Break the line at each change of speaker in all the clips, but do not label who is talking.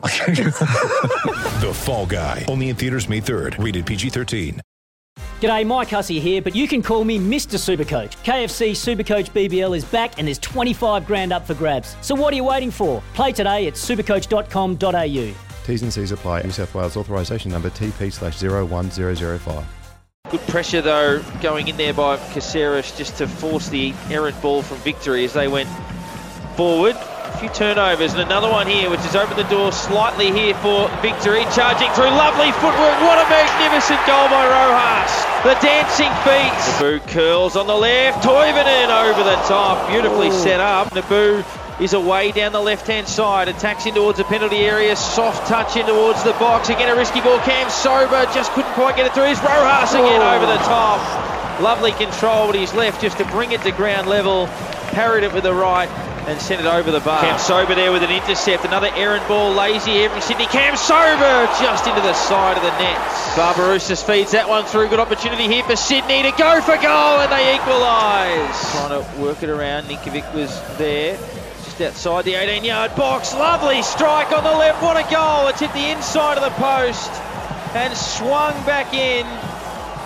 The Fall Guy. Only in theaters May 3rd. Rated PG-13.
G'day, Mike Hussey here, but you can call me Mr. Supercoach. KFC Supercoach BBL is back and there's 25 grand up for grabs. So what are you waiting for? Play today at supercoach.com.au.
T's and C's apply. New South Wales authorisation number TP slash 01005.
Good pressure though going in there by Caceres just to force the errant ball from victory as they went forward. A few turnovers and another one here which has opened the door slightly here for victory. Charging through lovely footwork. What a magnificent goal by Rojas. The dancing feet. Nabbout curls on the left. Toivonen over the top. Beautifully set up. Nabbout is away down the left-hand side, attacks in towards the penalty area, soft touch in towards the box. Again, a risky ball. Kamsoba just couldn't quite get it through. It's Rojas again over the top. Lovely control with his left just to bring it to ground level. Parried it with the right and sent it over the bar. Kamsoba there with an intercept. Another errant ball, lazy here from Sydney. Kamsoba just into the side of the net. Barbarouses feeds that one through. Good opportunity here for Sydney to go for goal and they equalise. Trying to work it around. Ninkovic was there just outside the 18 yard box. Lovely strike on the left. What a goal. It's hit the inside of the post and swung back in.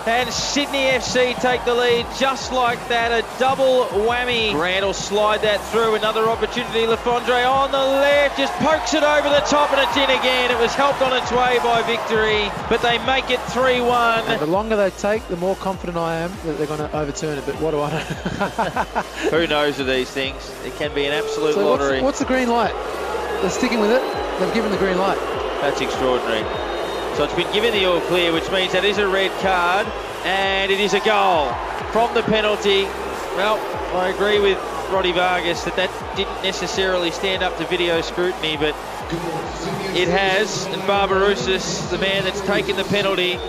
And Sydney FC take the lead just like that. A double whammy. Grant will slide that through. Another opportunity. Le Fondre on the left. Just pokes it over the top and it's in again. It was helped on its way by victory. But they make it 3 1.
The longer they take, the more confident I am that they're going to overturn it. But what do I know?
Who knows of these things? It can be an absolute
so
lottery.
what's, what's the green light? They're sticking with it. They've given the green light.
That's extraordinary. So it's been given the all clear, which means that is a red card, and it is a goal from the penalty. Well, I agree with Roddy Vargas that that didn't necessarily stand up to video scrutiny, but it has. And Barbarouses, the man that's taken the penalty,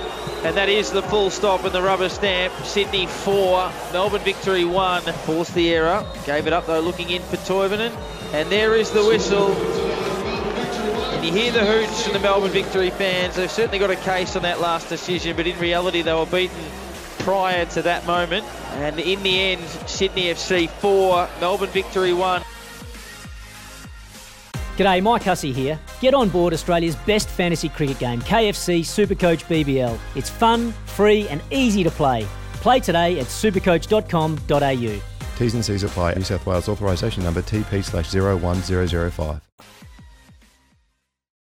and that is the full stop and the rubber stamp. Sydney 4, Melbourne victory 1. Forced the error, gave it up though, looking in for Toivonen. And there is the whistle. And you hear the hoots from the Melbourne victory fans. They've certainly got a case on that last decision, but in reality, they were beaten prior to that moment. And in the end, Sydney FC 4, Melbourne victory 1.
G'day, Mike Hussey here. Get on board Australia's best fantasy cricket game, KFC Supercoach BBL. It's fun, free, and easy to play. Play today at supercoach.com.au.
T's and C's apply. New South Wales authorisation number TP slash 01005.